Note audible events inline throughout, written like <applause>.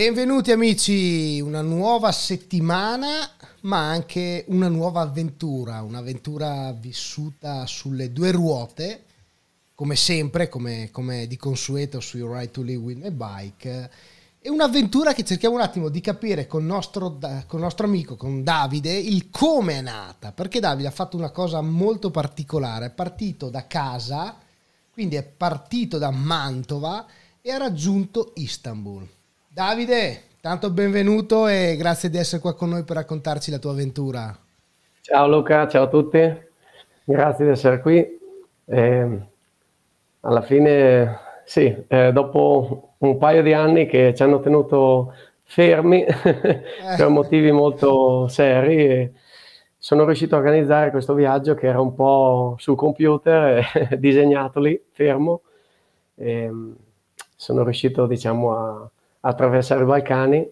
Benvenuti amici, una nuova settimana, ma anche una nuova avventura, un'avventura vissuta sulle due ruote, come sempre, come, come di consueto sui Ride to Live with a Bike. È un'avventura che cerchiamo un attimo di capire con il nostro, con nostro amico, con Davide, il come è nata, perché Davide ha fatto una cosa molto particolare, è partito da casa, quindi è partito da Mantova e ha raggiunto Istanbul Davide, tanto benvenuto e grazie di essere qua con noi per raccontarci la tua avventura. Ciao Luca, ciao a tutti, grazie di essere qui. Eh, alla fine, sì, eh, dopo un paio di anni che ci hanno tenuto fermi <laughs> eh. per motivi molto seri, sono riuscito a organizzare questo viaggio che era un po' sul computer, <laughs> disegnato lì, fermo. E sono riuscito, diciamo, a attraversare i Balcani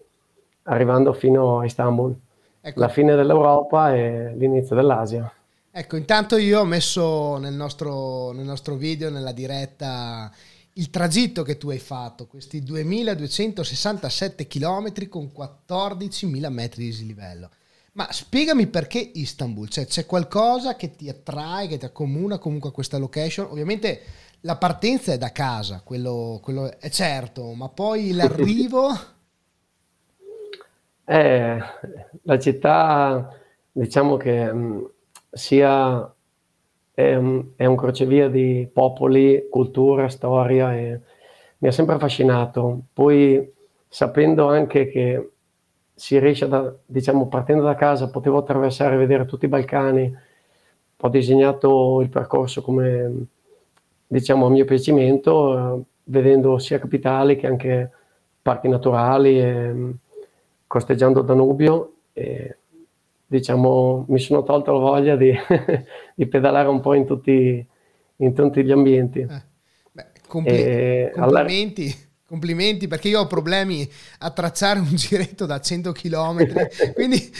arrivando fino a Istanbul. Ecco. La fine dell'Europa e l'inizio dell'Asia. Ecco, intanto io ho messo nel nostro, nel nostro video, nella diretta, il tragitto che tu hai fatto, questi 2267 km con 14.000 metri di dislivello. Ma spiegami perché Istanbul, cioè c'è qualcosa che ti attrae, che ti accomuna comunque a questa location? Ovviamente la partenza è da casa, quello, quello è certo, ma poi <laughs> l'arrivo... Eh, la città, diciamo che mh, mm, sia è un, è un, crocevia di popoli, cultura, storia e mi ha sempre affascinato. Poi sapendo anche che si riesce, da, diciamo, partendo da casa, potevo attraversare e vedere tutti i Balcani, ho disegnato il percorso come diciamo a mio piacimento, eh, vedendo sia capitali che anche parchi naturali, e, costeggiando Danubio. E, diciamo, mi sono tolto la voglia di, <laughs> di pedalare un po' in tutti, in tutti gli ambienti. Eh, beh, compli- complimenti. Alla... Complimenti perché io ho problemi a tracciare un <laughs> giretto da 100 km, quindi <laughs>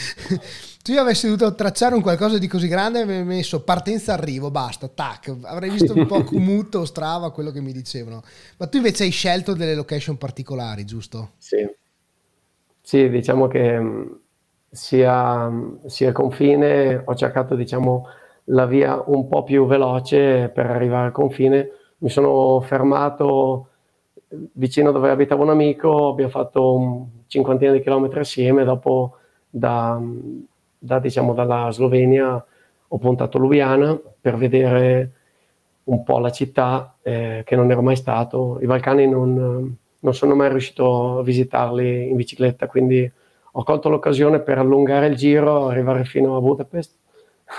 se io avessi dovuto tracciare un qualcosa di così grande avrei messo partenza arrivo, basta, tac, avrei visto un po' <laughs> Komoot Strava, quello che mi dicevano. Ma tu invece hai scelto delle location particolari, giusto? Sì, sì diciamo che mm, sia, sia confine ho cercato diciamo la via un po' più veloce per arrivare al confine. Mi sono fermato vicino dove abitava un amico, abbiamo fatto un cinquantina di chilometri assieme, dopo da, da, diciamo, dalla Slovenia ho puntato Lubiana per vedere un po' la città eh, che non ero mai stato. I Balcani non, non, sono mai riuscito a visitarli in bicicletta, quindi ho colto l'occasione per allungare il giro, arrivare fino a Budapest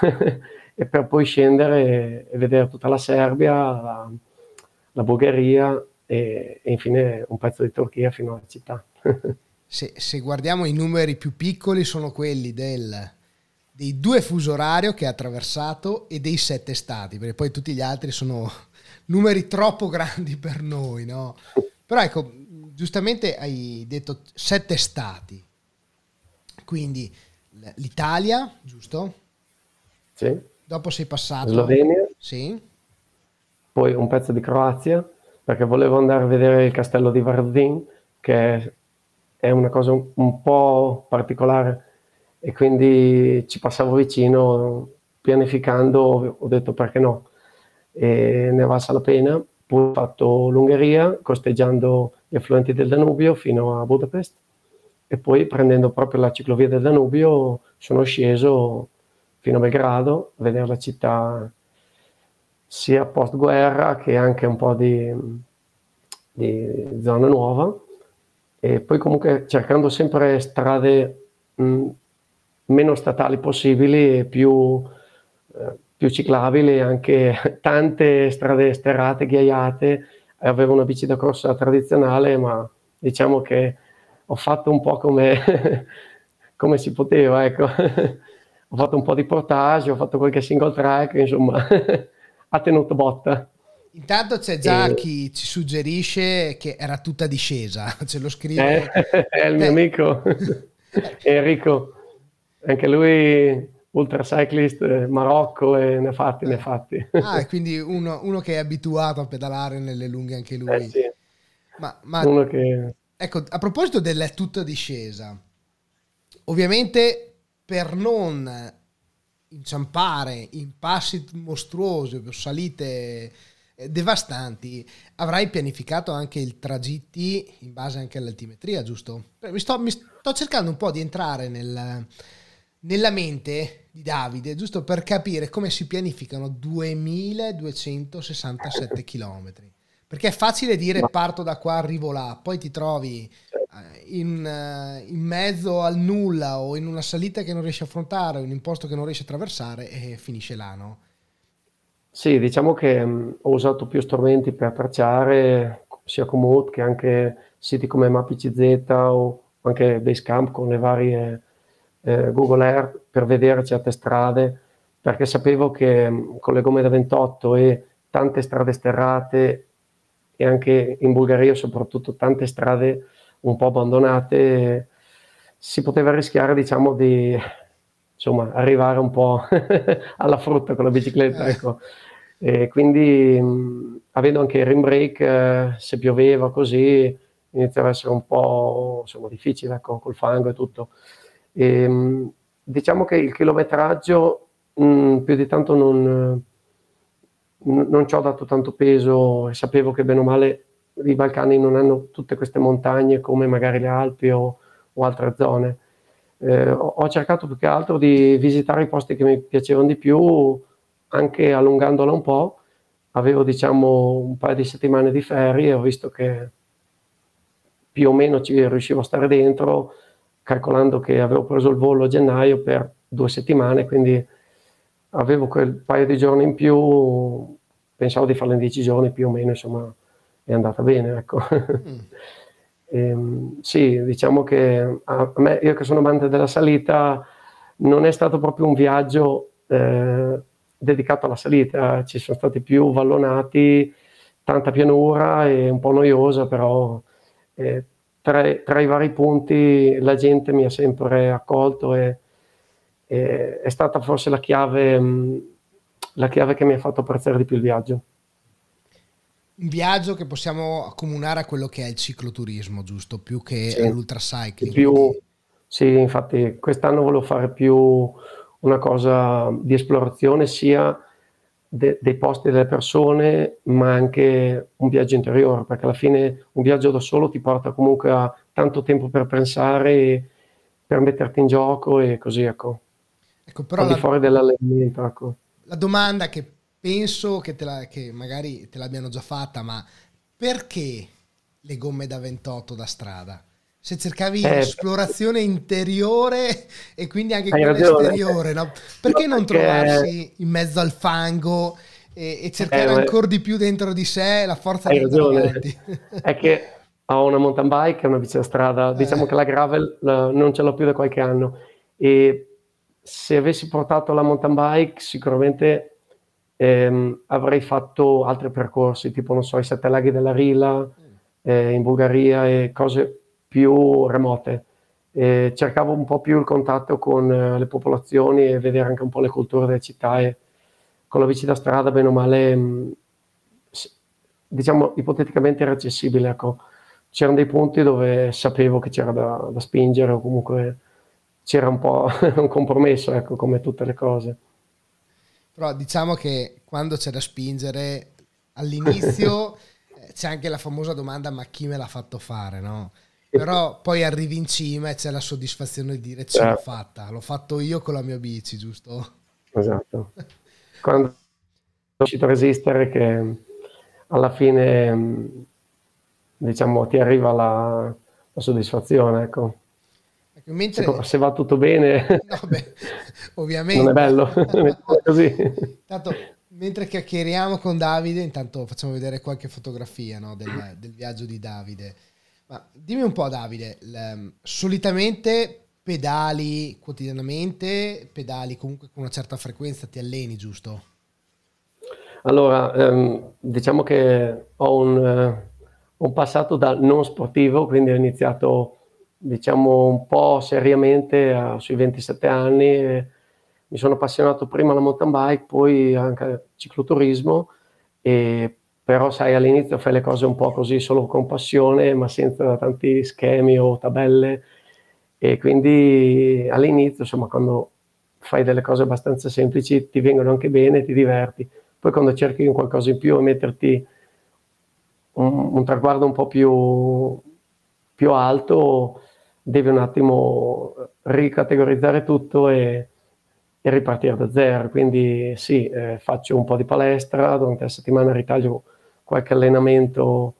<laughs> e per poi scendere e, e vedere tutta la Serbia, la, la Bulgaria e, e infine un pezzo di Turchia fino alla città. <laughs> se, se, guardiamo i numeri più piccoli sono quelli del, dei due fuso orario che ha attraversato e dei sette stati, perché poi tutti gli altri sono <laughs> numeri troppo grandi per noi, no? Però ecco, giustamente hai detto sette stati, quindi l'Italia, giusto? Sì. Dopo sei passato... Slovenia. Sì. Poi un pezzo di Croazia perché volevo andare a vedere il castello di Vardin, che è una cosa un, po' particolare. E quindi ci passavo vicino pianificando, ho detto perché no, e ne valsa la pena. Poi ho fatto l'Ungheria costeggiando gli affluenti del Danubio fino a Budapest. E poi prendendo proprio la ciclovia del Danubio sono sceso fino a Belgrado a vedere la città sia post guerra che anche un po' di, di zona nuova e poi comunque cercando sempre strade mh, meno statali possibili e più, eh, più ciclabili, anche <laughs> tante strade sterrate, ghiaiate. Avevo una bici da corsa tradizionale, ma diciamo che ho fatto un po' come, <laughs> come si poteva, ecco. <laughs> ho fatto un po' di portage, ho fatto qualche single track, insomma. Ha tenuto botta. Intanto c'è già e... chi ci suggerisce che era tutta discesa, <laughs> ce lo scrive. Eh, <laughs> è il mio eh. amico <laughs> Enrico, anche lui ultra cyclist eh, Marocco e ne ha fatti, ne fatti. Ah, quindi uno, uno, che è abituato a pedalare nelle lunghe anche lui. Eh sì. Ma, ma... Uno che Ecco, a proposito della tutta discesa, ovviamente per non inciampare in passi mostruosi, salite eh, devastanti, avrai pianificato anche i tragitti in base anche all'altimetria, giusto? Mi sto, mi sto cercando un po' di entrare nel, nella mente di Davide, giusto per capire come si pianificano 2267 km. Perché è facile dire parto da qua, arrivo là, poi ti trovi eh, in, eh, in, mezzo al nulla o in una salita che non riesci a affrontare, un imposto che non riesci a attraversare e finisce là, no? Sì, diciamo che mh, ho usato più strumenti per tracciare, sia Komoot che anche siti come MapICZ o anche Basecamp con le varie eh, Google Earth per vedere certe strade, perché sapevo che mh, con le gomme da 28 e tante strade sterrate e anche in Bulgaria soprattutto tante strade un po' abbandonate, si poteva rischiare diciamo di insomma, arrivare un po' <laughs> alla frutta con la bicicletta. Eh. Ecco. E quindi mh, avendo anche il rim brake, eh, se pioveva così, iniziava a essere un po' insomma, difficile ecco, col fango e tutto. E, mh, diciamo che il chilometraggio mh, più di tanto non non ci ho dato tanto peso sapevo che bene o male i Balcani non hanno tutte queste montagne come magari le Alpi o, o altre zone. Eh, ho cercato più che altro di visitare i posti che mi piacevano di più, anche allungandola un po'. Avevo diciamo un paio di settimane di ferie e ho visto che più o meno ci riuscivo a stare dentro, calcolando che avevo preso il volo a gennaio per due settimane, quindi avevo quel paio di giorni in più, pensavo di farlo in dieci giorni più o meno, insomma è andata bene. Ecco. Mm. e, <laughs> ehm, sì, diciamo che a me, io che sono amante della salita, non è stato proprio un viaggio eh, dedicato alla salita, ci sono stati più vallonati, tanta pianura e un po' noiosa, però eh, tra, tra, i vari punti la gente mi ha sempre accolto e e è stata forse la chiave, mm, la chiave che mi ha fatto apprezzare di più il viaggio. Un viaggio che possiamo accomunare a quello che è il cicloturismo, giusto? Più che sì. l'ultracycling. Più, sì, infatti quest'anno volevo fare più una cosa di esplorazione sia de, dei posti e delle persone, ma anche un viaggio interiore, perché alla fine un viaggio da solo ti porta comunque a tanto tempo per pensare, per metterti in gioco e così ecco. Ecco, però al di fuori dell'allenamento. Ecco. La domanda che penso che, la, che, magari te l'abbiano già fatta, ma perché le gomme da 28 da strada? Se cercavi eh, esplorazione interiore e quindi anche quella ragione. esteriore, no? perché no, non perché... trovarsi in mezzo al fango e, e cercare eh, ancora di più dentro di sé la forza andare avanti? <laughs> È che ho una mountain bike e una bici da strada, diciamo eh. che la gravel la, non ce l'ho più da qualche anno e se avessi portato la mountain bike sicuramente ehm, avrei fatto altri percorsi, tipo non so, i sette laghi della Rila eh, in Bulgaria e cose più remote. E cercavo un po' più il contatto con eh, le popolazioni e vedere anche un po' le culture delle città e con la bici da strada, bene o male, mh, mm, diciamo ipoteticamente era accessibile. Ecco. C'erano dei punti dove sapevo che c'era da, da spingere o comunque c'era un po' <laughs> un compromesso, ecco, come tutte le cose. Però diciamo che quando c'è da spingere, all'inizio <laughs> eh, c'è anche la famosa domanda ma chi me l'ha fatto fare, no? Però poi arrivi in cima e c'è la soddisfazione di dire ce l'ho certo. fatta, l'ho fatto io con la mia bici, giusto? Esatto. <laughs> Quando sono riuscito a resistere che alla fine diciamo ti arriva la, la soddisfazione, ecco. Mentre... Se, se, va tutto bene, <laughs> no, beh, <laughs> ovviamente. non è bello. <laughs> così. Tanto, mentre chiacchieriamo con Davide, intanto facciamo vedere qualche fotografia no, del, del, viaggio di Davide. Ma dimmi un po', Davide, l, solitamente pedali quotidianamente, pedali comunque con una certa frequenza, ti alleni, giusto? Allora, ehm, diciamo che ho un, uh, un passato da non sportivo, quindi ho iniziato diciamo un po' seriamente a, sui 27 anni. mi sono appassionato prima alla mountain bike, poi anche al cicloturismo e però sai all'inizio fai le cose un po' così solo con passione, ma senza tanti schemi o tabelle e quindi all'inizio, insomma, quando fai delle cose abbastanza semplici ti vengono anche bene, ti diverti. Poi quando cerchi un qualcosa in più e metterti un, un traguardo un po' più, più alto, devi un attimo ricategorizzare tutto e, e ripartire da zero. Quindi sì, eh, faccio un po' di palestra, durante la settimana ritaglio qualche allenamento,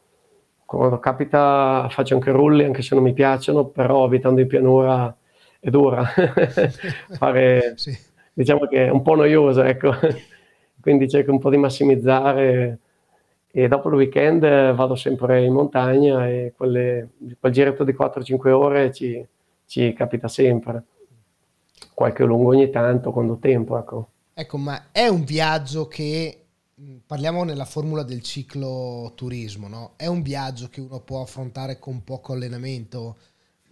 quando capita faccio anche rulli, anche se non mi piacciono, però abitando in pianura è dura <laughs> fare, sì. diciamo che è un po' noiosa, ecco. <laughs> Quindi cerco un po' di massimizzare e dopo il weekend vado sempre in montagna e quelle, quel giretto di 4-5 ore ci, ci, capita sempre. Qualche lungo ogni tanto, quando tempo, ecco. Ecco, ma è un viaggio che, parliamo nella formula del ciclo turismo, no? È un viaggio che uno può affrontare con poco allenamento?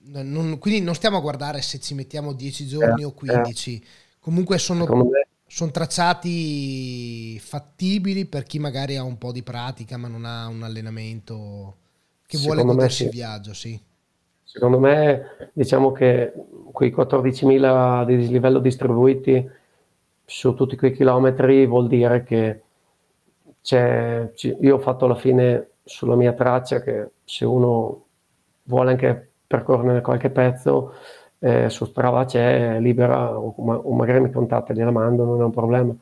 Non, quindi non stiamo a guardare se ci mettiamo 10 giorni eh, o 15. Eh. Comunque sono, sono, tracciati fattibili per chi magari ha un po' di pratica ma non ha un allenamento che vuole godersi il viaggio, sì. Secondo me diciamo che quei 14.000 di dislivello distribuiti su tutti quei chilometri vuol dire che c'è, io ho fatto alla fine sulla mia traccia che se uno vuole anche percorrere qualche pezzo, eh, su Strava c'è, libera, o, o, magari mi contatta, gliela mando, non è un problema.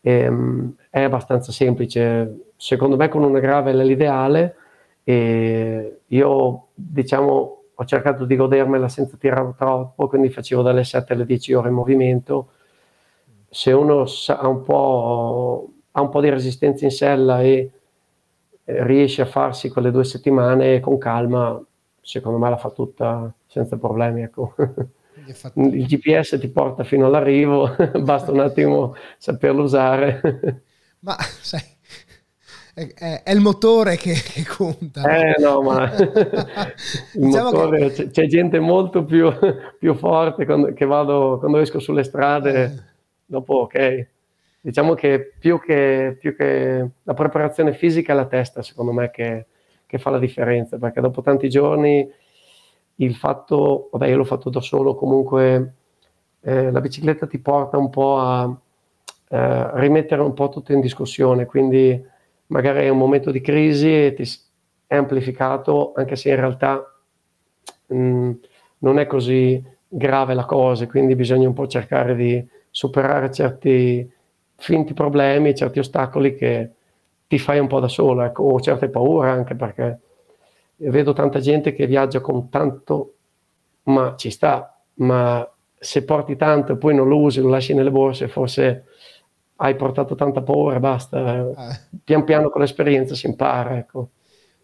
E, ehm, è abbastanza semplice, secondo me con una gravel è l'ideale e io diciamo ho cercato di godermela senza tirare troppo, quindi facevo dalle 7 alle 10 ore in movimento. Se uno ha un po', ha un po di resistenza in sella e riesce a farsi quelle due settimane con calma, secondo me la fa tutta senza problemi. Ecco. Il GPS ti porta fino all'arrivo, <laughs> basta un attimo saperlo usare. Ma sai, è, è il motore che, che, conta. Eh no, ma <laughs> diciamo motore, che... c'è, gente molto più, più forte quando, vado, quando esco sulle strade, eh. dopo ok. Diciamo che più, che più che la preparazione fisica è la testa, secondo me, che, che fa la differenza, perché dopo tanti giorni il fatto, vabbè io l'ho fatto da solo, comunque eh, la bicicletta ti porta un po' a eh, rimettere un po' tutto in discussione, quindi magari è un momento di crisi e ti è amplificato, anche se in realtà mh, mm, non è così grave la cosa, quindi bisogna un po' cercare di superare certi finti problemi, certi ostacoli che ti fai un po' da solo, ecco, o certe paure anche perché vedo tanta gente che viaggia con tanto, ma ci sta, ma se porti tanto e poi non lo usi, lo lasci nelle borse, forse hai portato tanta paura, basta. Eh. Pian piano con l'esperienza si impara, ecco.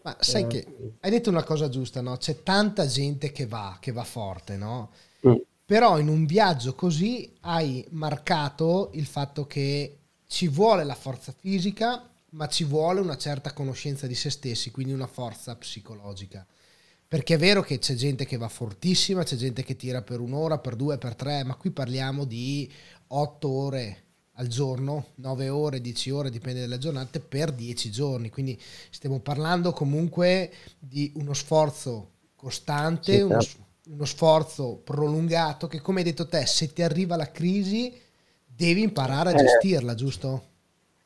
Ma sai eh. che hai detto una cosa giusta, no? C'è tanta gente che va, che va forte, no? Mm. Però in un viaggio così hai marcato il fatto che ci vuole la forza fisica, ma ci vuole una certa conoscenza di se stessi, quindi una forza psicologica. Perché è vero che c'è gente che va fortissima, c'è gente che tira per un'ora, per due, per tre, ma qui parliamo di otto ore al giorno, 9 ore, 10 ore, dipende dalle giornate, per 10 giorni. Quindi stiamo parlando comunque di uno sforzo costante, sì, uno, certo. uno, sforzo prolungato che come hai detto te, se ti arriva la crisi devi imparare a eh. gestirla, giusto?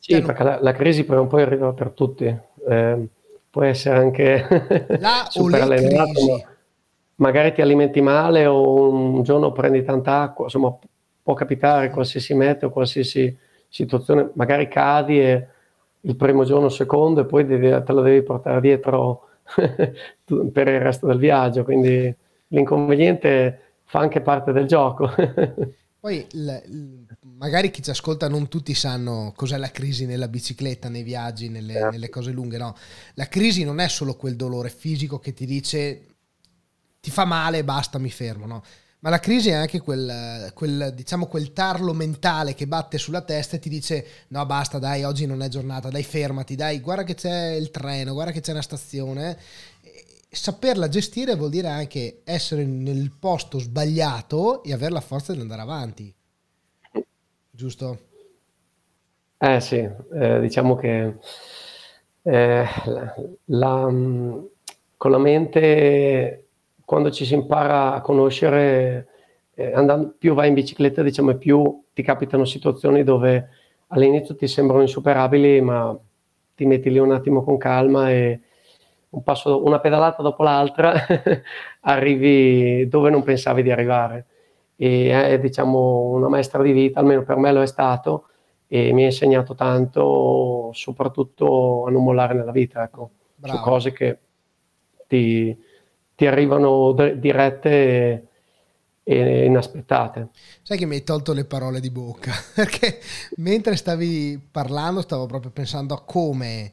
Sì, cioè, perché la, la, crisi per un po' arriva per tutti, eh, può essere anche la <laughs> super allenato, ma magari ti alimenti male o un giorno prendi tanta acqua, insomma può capitare qualsiasi meteo, qualsiasi situazione, magari cadi e il primo giorno, il secondo e poi devi, te lo devi portare dietro <laughs> per il resto del viaggio, quindi l'inconveniente fa anche parte del gioco. <laughs> Poi l- magari chi ci ascolta non tutti sanno cos'è la crisi nella bicicletta, nei viaggi, nelle, yeah. nelle, cose lunghe, no. La crisi non è solo quel dolore fisico che ti dice ti fa male, basta, mi fermo, no. Ma la crisi è anche quel, quel, diciamo, quel tarlo mentale che batte sulla testa e ti dice no basta dai oggi non è giornata, dai fermati, dai guarda che c'è il treno, guarda che c'è una stazione saperla gestire vuol dire anche essere nel posto sbagliato e avere la forza di andare avanti. Giusto? Eh sì, eh, diciamo che eh, la, la, mm, con la mente, quando ci si impara a conoscere, eh, andando, più vai in bicicletta, diciamo, più ti capitano situazioni dove all'inizio ti sembrano insuperabili, ma ti metti lì un attimo con calma e un passo, una pedalata dopo l'altra <laughs> arrivi dove non pensavi di arrivare. E è diciamo una maestra di vita, almeno per me lo è stato, e mi ha insegnato tanto, soprattutto a non mollare nella vita, ecco, Bravo. su cose che ti, ti arrivano dirette e, e inaspettate. Sai che mi hai tolto le parole di bocca, <laughs> perché mentre stavi parlando stavo proprio pensando a come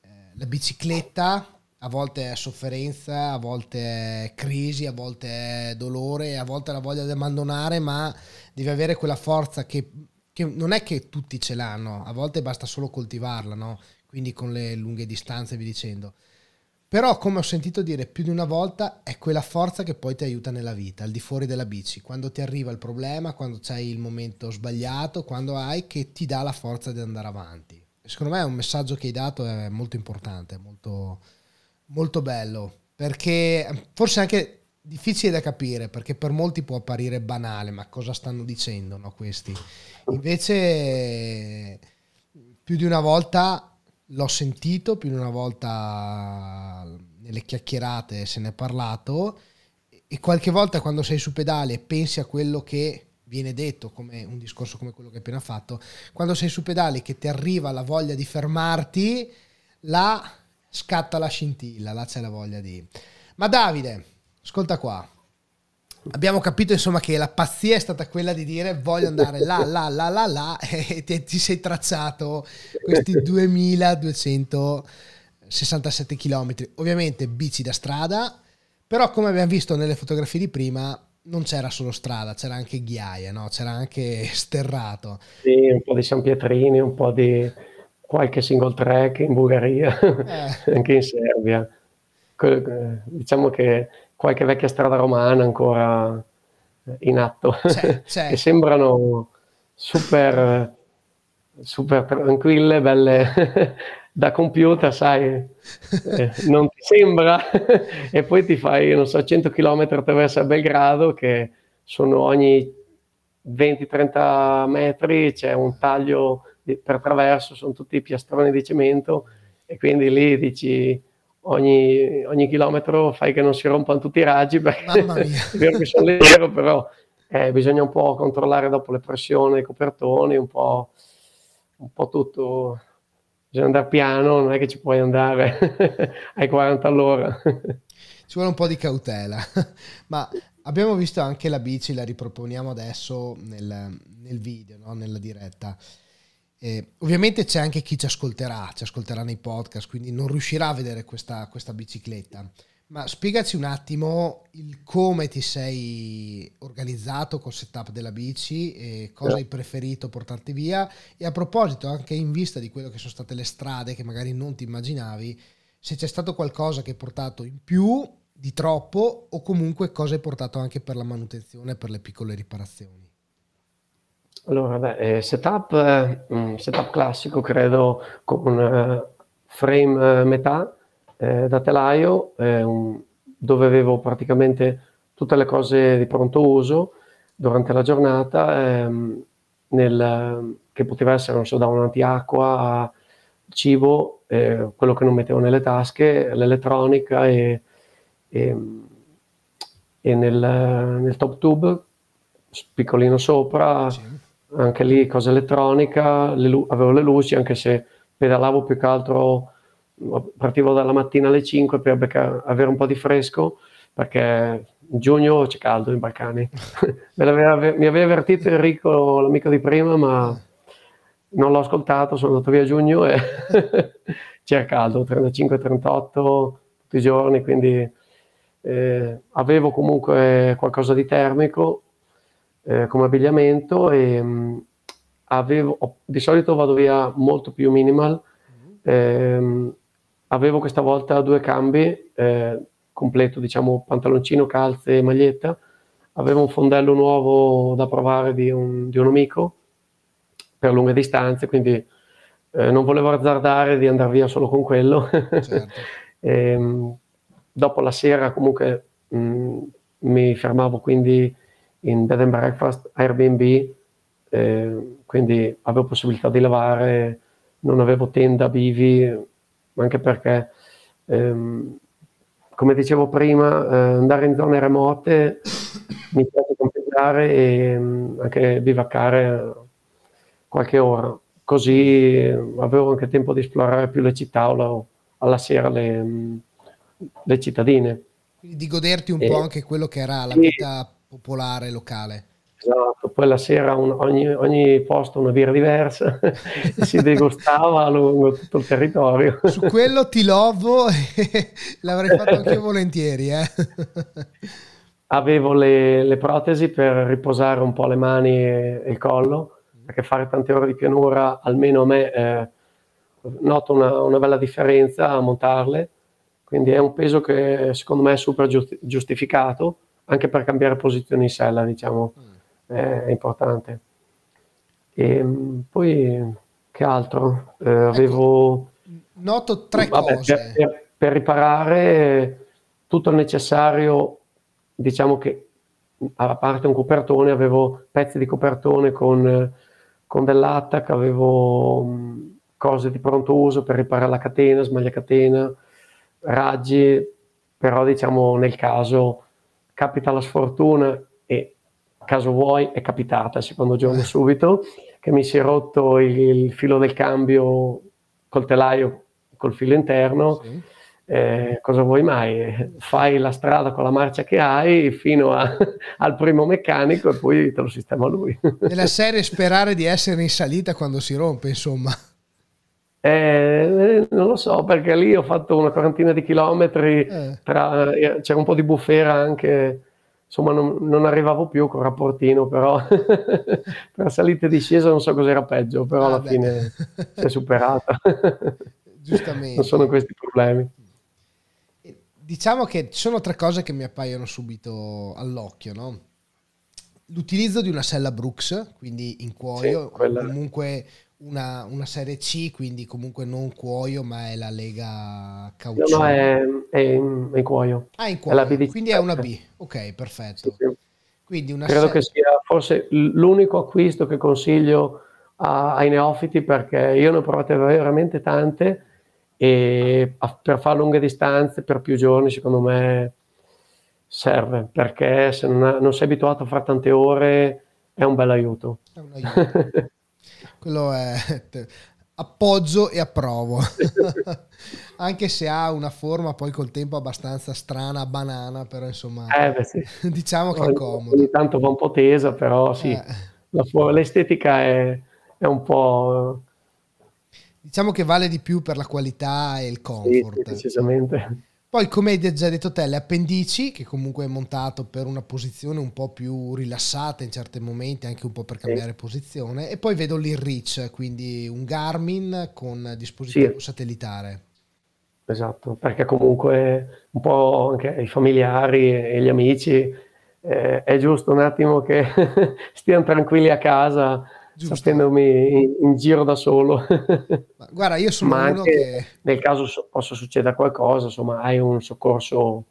eh, la bicicletta a volte è sofferenza, a volte è crisi, a volte è dolore, a volte la voglia di abbandonare, ma devi avere quella forza che, che non è che tutti ce l'hanno, a volte basta solo coltivarla, no? quindi con le lunghe distanze vi dicendo. Però, come ho sentito dire più di una volta, è quella forza che poi ti aiuta nella vita, al di fuori della bici. Quando ti arriva il problema, quando c'hai il momento sbagliato, quando hai che ti dà la forza di andare avanti. Secondo me è un messaggio che hai dato è molto importante, molto, molto bello, perché forse anche difficile da capire, perché per molti può apparire banale, ma cosa stanno dicendo no, questi? Invece, più di una volta l'ho sentito più di una volta nelle chiacchierate, se ne è parlato e qualche volta quando sei su pedale pensi a quello che viene detto, come un discorso come quello che hai appena fatto, quando sei su pedale che ti arriva la voglia di fermarti, là scatta la scintilla, là c'è la voglia di... Ma Davide, ascolta qua, abbiamo capito insomma che la pazzia è stata quella di dire voglio andare là, <laughs> là, là, là, là e ti, ti sei tracciato questi 2267 km. Ovviamente bici da strada, però come abbiamo visto nelle fotografie di prima non c'era solo strada, c'era anche ghiaia, no? c'era anche sterrato. Sì, un po' di San Pietrini, un po' di qualche single track in Bulgaria, eh. <laughs> anche in Serbia. Diciamo che qualche vecchia strada romana ancora in atto, c'è, c'è. che sembrano super, super tranquille, belle <laughs> da computer, sai, eh, non ti sembra, <laughs> e poi ti fai, non so, 100 km attraverso Belgrado che sono ogni 20-30 metri, c'è un taglio per traverso, sono tutti piastroni di cemento e quindi lì dici ogni, ogni, chilometro fai che non si rompano tutti i raggi, perché è <laughs> vero che sono leggero, però eh, bisogna un po' controllare dopo le pressioni, i copertoni, un po', un po' tutto. Bisogna andare piano, non è che ci puoi andare <laughs> ai 40 all'ora. Ci vuole un po' di cautela, <laughs> ma abbiamo visto anche la bici, la riproponiamo adesso nel, nel video, no? nella diretta. Eh, ovviamente c'è anche chi ci ascolterà, ci ascolterà nei podcast, quindi non riuscirà a vedere questa, questa bicicletta. Ma spiegaci un attimo il come ti sei organizzato col setup della bici cosa hai preferito portarti via. E a proposito, anche in vista di quello che sono state le strade che magari non ti immaginavi, se c'è stato qualcosa che hai portato in più di troppo o comunque cosa hai portato anche per la manutenzione per le piccole riparazioni. Allora, beh, eh, setup, eh, setup classico, credo, con eh, frame eh, metà eh, da telaio, eh, un- dove avevo praticamente tutte le cose di pronto uso durante la giornata, ehm, nel- che poteva essere, non so, da un antiacqua a cibo, eh, quello che non mettevo nelle tasche, l'elettronica e, e- e nel, nel top tube, piccolino sopra, Sì anche lì cosa elettronica, le lu- avevo le luci anche se pedalavo più che altro, partivo dalla mattina alle 5 per becca- avere un po' di fresco perché giugno c'è caldo in Balcani. <laughs> mi aveva avvertito Enrico, l'amico di prima, ma non l'ho ascoltato, sono andato via a giugno e <laughs> c'era caldo, 35-38 tutti i giorni, quindi eh, avevo comunque qualcosa di termico eh, come abbigliamento e mh, mm, avevo, di solito vado via molto più minimal, ehm, avevo questa volta due cambi, eh, completo diciamo pantaloncino, calze e maglietta, avevo un fondello nuovo da provare di un, di un amico per lunghe distanze, quindi eh, non volevo azzardare di andare via solo con quello. Certo. e, <laughs> ehm, dopo la sera comunque mh, mm, mi fermavo quindi in bed and breakfast, Airbnb, eh, quindi avevo possibilità di lavare, non avevo tenda, bivi, anche perché, ehm, come dicevo prima, eh, andare in zone remote mi piace campeggiare e mh, mm, anche bivaccare qualche ora, così avevo anche tempo di esplorare più le città o alla sera le, mm, le cittadine. Quindi di goderti un e, po' anche quello che era la vita popolare locale. Esatto, poi la sera un, ogni, ogni, posto una birra diversa <laughs> si degustava lungo tutto il territorio. Su quello ti lovo e <laughs> l'avrei fatto anche io <laughs> volentieri. Eh. Avevo le, le, protesi per riposare un po' le mani e, e, il collo, perché fare tante ore di pianura, almeno a me, eh, noto una, una bella differenza a montarle, quindi è un peso che secondo me è super giustificato, anche per cambiare posizione in sella, diciamo. Mm è importante. E ehm, poi che altro? Eh, ecco, avevo... Noto tre vabbè, cose. Per, per, per, riparare tutto il necessario, diciamo che a parte un copertone, avevo pezzi di copertone con, con dell'attac, avevo mm, cose di pronto uso per riparare la catena, smaglia catena, raggi, però diciamo nel caso capita la sfortuna e caso vuoi, è capitata il secondo giorno subito, che mi si è rotto il, il filo del cambio col telaio, col filo interno. Sì. Eh, cosa vuoi mai? Fai la strada con la marcia che hai fino a, <laughs> al primo meccanico e poi te lo sistema lui. Nella serie sperare di essere in salita quando si rompe, insomma. <laughs> Eh, non lo so perché lì ho fatto una quarantina di chilometri, eh. tra, eh, c'era un po' di bufera anche insomma non, non, arrivavo più con rapportino, però <laughs> per salite e discesa non so cos'era peggio, però ah, alla beh. fine si è superata. <laughs> Giustamente. non sono questi problemi. Diciamo che ci sono tre cose che mi appaiono subito all'occhio, no? L'utilizzo di una sella Brooks, quindi in cuoio, sì, quella... comunque una, una, serie C, quindi comunque non cuoio, ma è la Lega Caucciù. No, no, è, è, in, in, cuoio. Ah, in cuoio, è quindi è una B. Ok, perfetto. Sì, sì. Quindi una Credo serie... che sia forse l'unico acquisto che consiglio a, ai neofiti perché io ne ho provate veramente tante e a, per fare lunghe distanze, per più giorni, secondo me serve perché se non, non sei abituato a fare tante ore è un bel aiuto. È un aiuto. <laughs> quello è <laughs> appoggio e approvo <laughs> anche se ha una forma poi col tempo abbastanza strana banana però insomma eh beh, sì. <laughs> diciamo che è comodo ogni tanto va un po' tesa però sì eh. la, l'estetica è, è, un po' diciamo che vale di più per la qualità e il comfort sì, decisamente poi, come hai già detto te, le appendici, che comunque è montato per una posizione un po' più rilassata in certi momenti, anche un po' per cambiare sì. posizione. E poi vedo l'InReach, quindi un Garmin con dispositivo sì. satellitare. Esatto, perché comunque un po' anche i familiari e gli amici eh, è giusto un attimo che <laughs> stiano tranquilli a casa Giusto. Sapendomi in, in, giro da solo. <laughs> Guarda, io sono Ma uno che... Nel caso so, possa succedere qualcosa, insomma, hai un soccorso,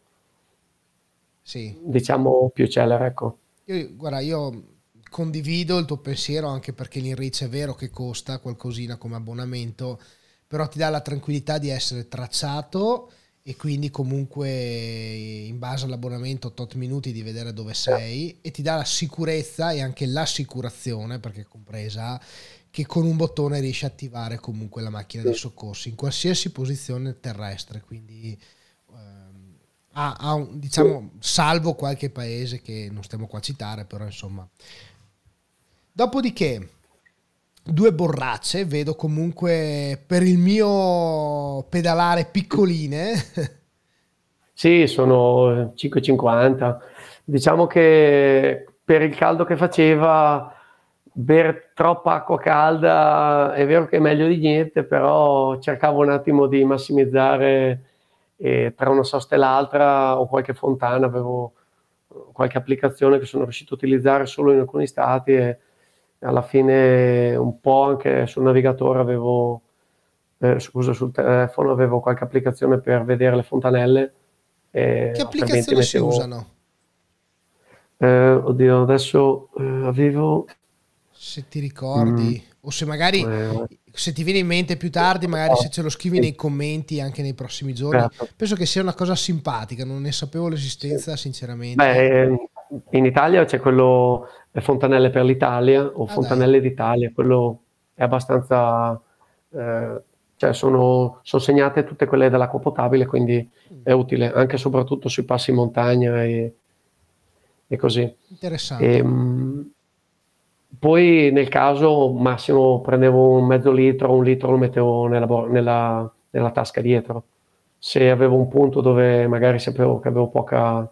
sì. diciamo, più celere, ecco. Io, guarda, io condivido il tuo pensiero anche perché l'Inreach è vero che costa qualcosina come abbonamento, però ti dà la tranquillità di essere tracciato e quindi comunque in base all'abbonamento tot minuti di vedere dove sei e ti dà la sicurezza e anche l'assicurazione perché è compresa che con un bottone riesci a attivare comunque la macchina di soccorso in qualsiasi posizione terrestre. Quindi ehm, ha, ha un, diciamo salvo qualche paese che non stiamo qua a citare però insomma. Dopodiché due borracce, vedo comunque per il mio pedalare piccoline. <laughs> Sì, sono 5,50. Diciamo che per il caldo che faceva, bere troppa acqua calda è vero che è meglio di niente, però cercavo un attimo di massimizzare e tra una sosta e l'altra o qualche fontana avevo qualche applicazione che sono riuscito a utilizzare solo in alcuni stati e alla fine un po' anche sul navigatore avevo eh, scusa, sul telefono avevo qualche applicazione per vedere le fontanelle. che applicazioni si usano? Eh, oddio, adesso eh, avevo... Se ti ricordi, mm. o se magari eh, se ti viene in mente più tardi, magari se ce lo scrivi nei commenti anche nei prossimi giorni, certo. penso che sia una cosa simpatica, non ne sapevo l'esistenza sinceramente. Beh, in Italia c'è quello Fontanelle per l'Italia o ah, Fontanelle dai. d'Italia, quello è abbastanza... Eh, cioè sono, sono, segnate tutte quelle dell'acqua potabile, quindi mm. è utile anche e soprattutto sui passi in montagna e, e così. Interessante. E, ehm, poi nel caso massimo prendevo un mezzo litro, un litro lo mettevo nella, nella, nella tasca dietro. Se avevo un punto dove magari sapevo che avevo poca, eh,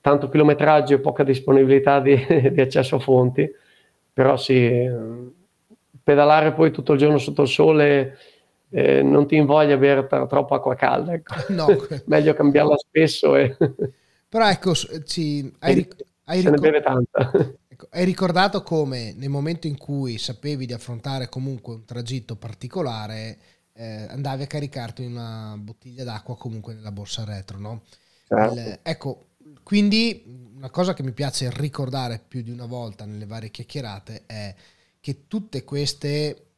tanto chilometraggio e poca disponibilità di, <laughs> di, accesso a fonti, però sì, pedalare poi tutto il giorno sotto il sole eh, non ti invoglia bere tra, troppa acqua calda, ecco. <laughs> no. <laughs> meglio cambiarla spesso. E... Però ecco, ci, hai, ric- hai ric- se ne beve tanta. Ecco, hai ricordato come nel momento in cui sapevi di affrontare comunque un tragitto particolare, eh, andavi a caricarti una bottiglia d'acqua comunque nella borsa retro, no? Certo. Il, ecco, quindi una cosa che mi piace ricordare più di una volta nelle varie chiacchierate è che tutte queste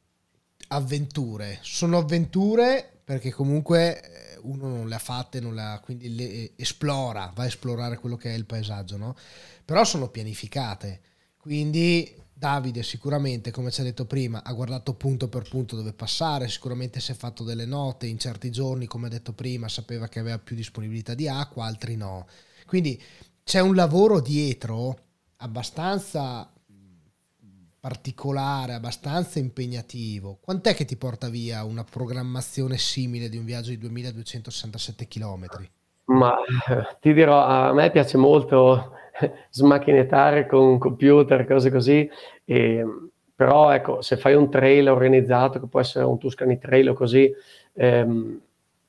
avventure sono avventure perché comunque eh, uno non le ha fatte, non le ha, quindi le eh, esplora, va a esplorare quello che è il paesaggio, no? Però sono pianificate quindi Davide sicuramente, come ci ha detto prima, ha guardato punto per punto dove passare, sicuramente si è fatto delle note, in certi giorni, come ha detto prima, sapeva che aveva più disponibilità di acqua, altri no. Quindi c'è un lavoro dietro abbastanza particolare, abbastanza impegnativo. Quant'è che ti porta via una programmazione simile di un viaggio di 2267 km? Ma ti dirò, a me piace molto <laughs> smacchinettare con un computer, cose così. E, però ecco, se fai un trail organizzato, che può essere un Tuscany Trail o così, ehm,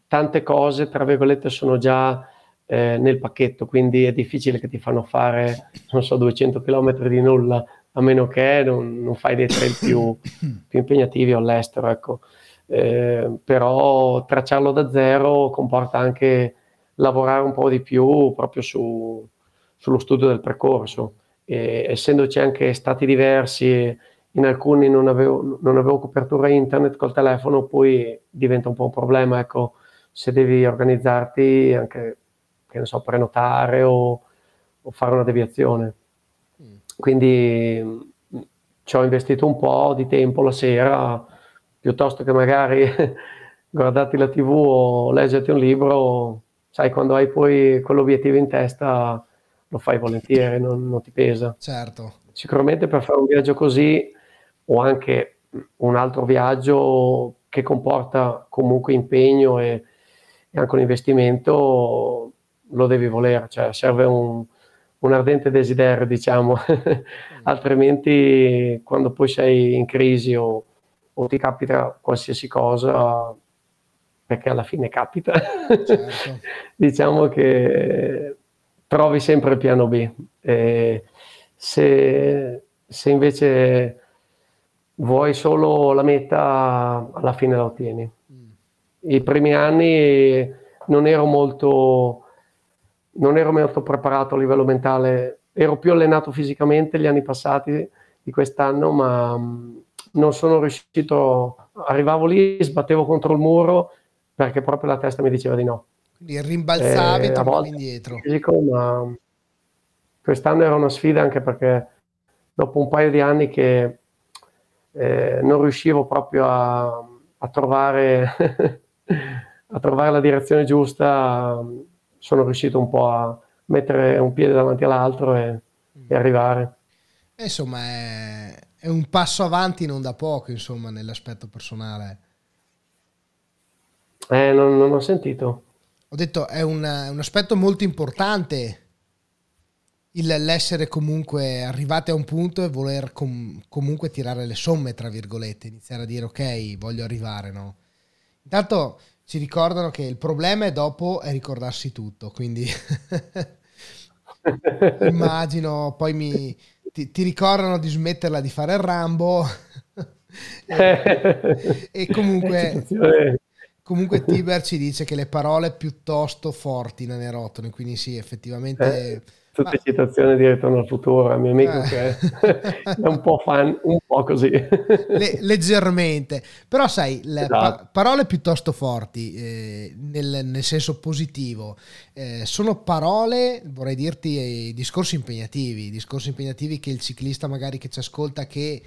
tante cose, tra virgolette, sono già eh, nel pacchetto, quindi è difficile che ti fanno fare, non so, 200 km di nulla, a meno che non, non fai dei trail più, <coughs> più impegnativi all'estero, ecco. Eh, però tracciarlo da zero comporta anche lavorare un po' di più proprio su, sullo studio del percorso. E, essendoci anche stati diversi, in alcuni non avevo, non avevo, copertura internet col telefono, poi diventa un po' un problema, ecco, se devi organizzarti anche, che ne so, prenotare o, o fare una deviazione. Mm. Quindi ci ho investito un po' di tempo la sera, piuttosto che magari <laughs> guardarti la tv o leggerti un libro, sai, quando hai poi quell'obiettivo in testa lo fai volentieri, non, non ti pesa. Certo. Sicuramente per fare un viaggio così o anche un altro viaggio che comporta comunque impegno e, e anche un investimento, lo devi volere, cioè serve un, un ardente desiderio, diciamo, <laughs> altrimenti quando poi sei in crisi o, o, ti capita qualsiasi cosa, perché alla fine capita, certo. <laughs> diciamo che trovi sempre il piano B. Se, se invece vuoi solo la meta, alla fine la ottieni. Mm. I primi anni non ero molto, non ero molto preparato a livello mentale, ero più allenato fisicamente gli anni passati di quest'anno, ma mm, non sono riuscito, arrivavo lì, sbattevo contro il muro perché proprio la testa mi diceva di no. Quindi rimbalzavi e tornavi indietro. Fisico, ma quest'anno era una sfida anche perché dopo un paio di anni che eh, non riuscivo proprio a, a, trovare, <laughs> a trovare la direzione giusta, sono riuscito un po' a mettere un piede davanti all'altro e, e arrivare. E insomma, è, è, un passo avanti non da poco, insomma, nell'aspetto personale. Eh, non, non ho sentito ho detto è un, un aspetto molto importante il, l'essere comunque arrivati a un punto e voler com- comunque tirare le somme, tra virgolette, iniziare a dire ok, voglio arrivare, no? Intanto ci ricordano che il problema è dopo è ricordarsi tutto, quindi <laughs> immagino, poi mi, ti, ti, ricordano di smetterla di fare il Rambo. <laughs> e, e comunque, comunque Tiber ci dice che le parole piuttosto forti non erotono, quindi sì, effettivamente... Eh tutte Ma... citazioni di Ritorno al futuro, mio amico eh. che <laughs> è un po' fan, un po' così. Le, leggermente, però sai, esatto. pa- parole piuttosto forti, eh, nel, nel, senso positivo, eh, sono parole, vorrei dirti, eh, discorsi impegnativi, discorsi impegnativi che il ciclista magari che ci ascolta che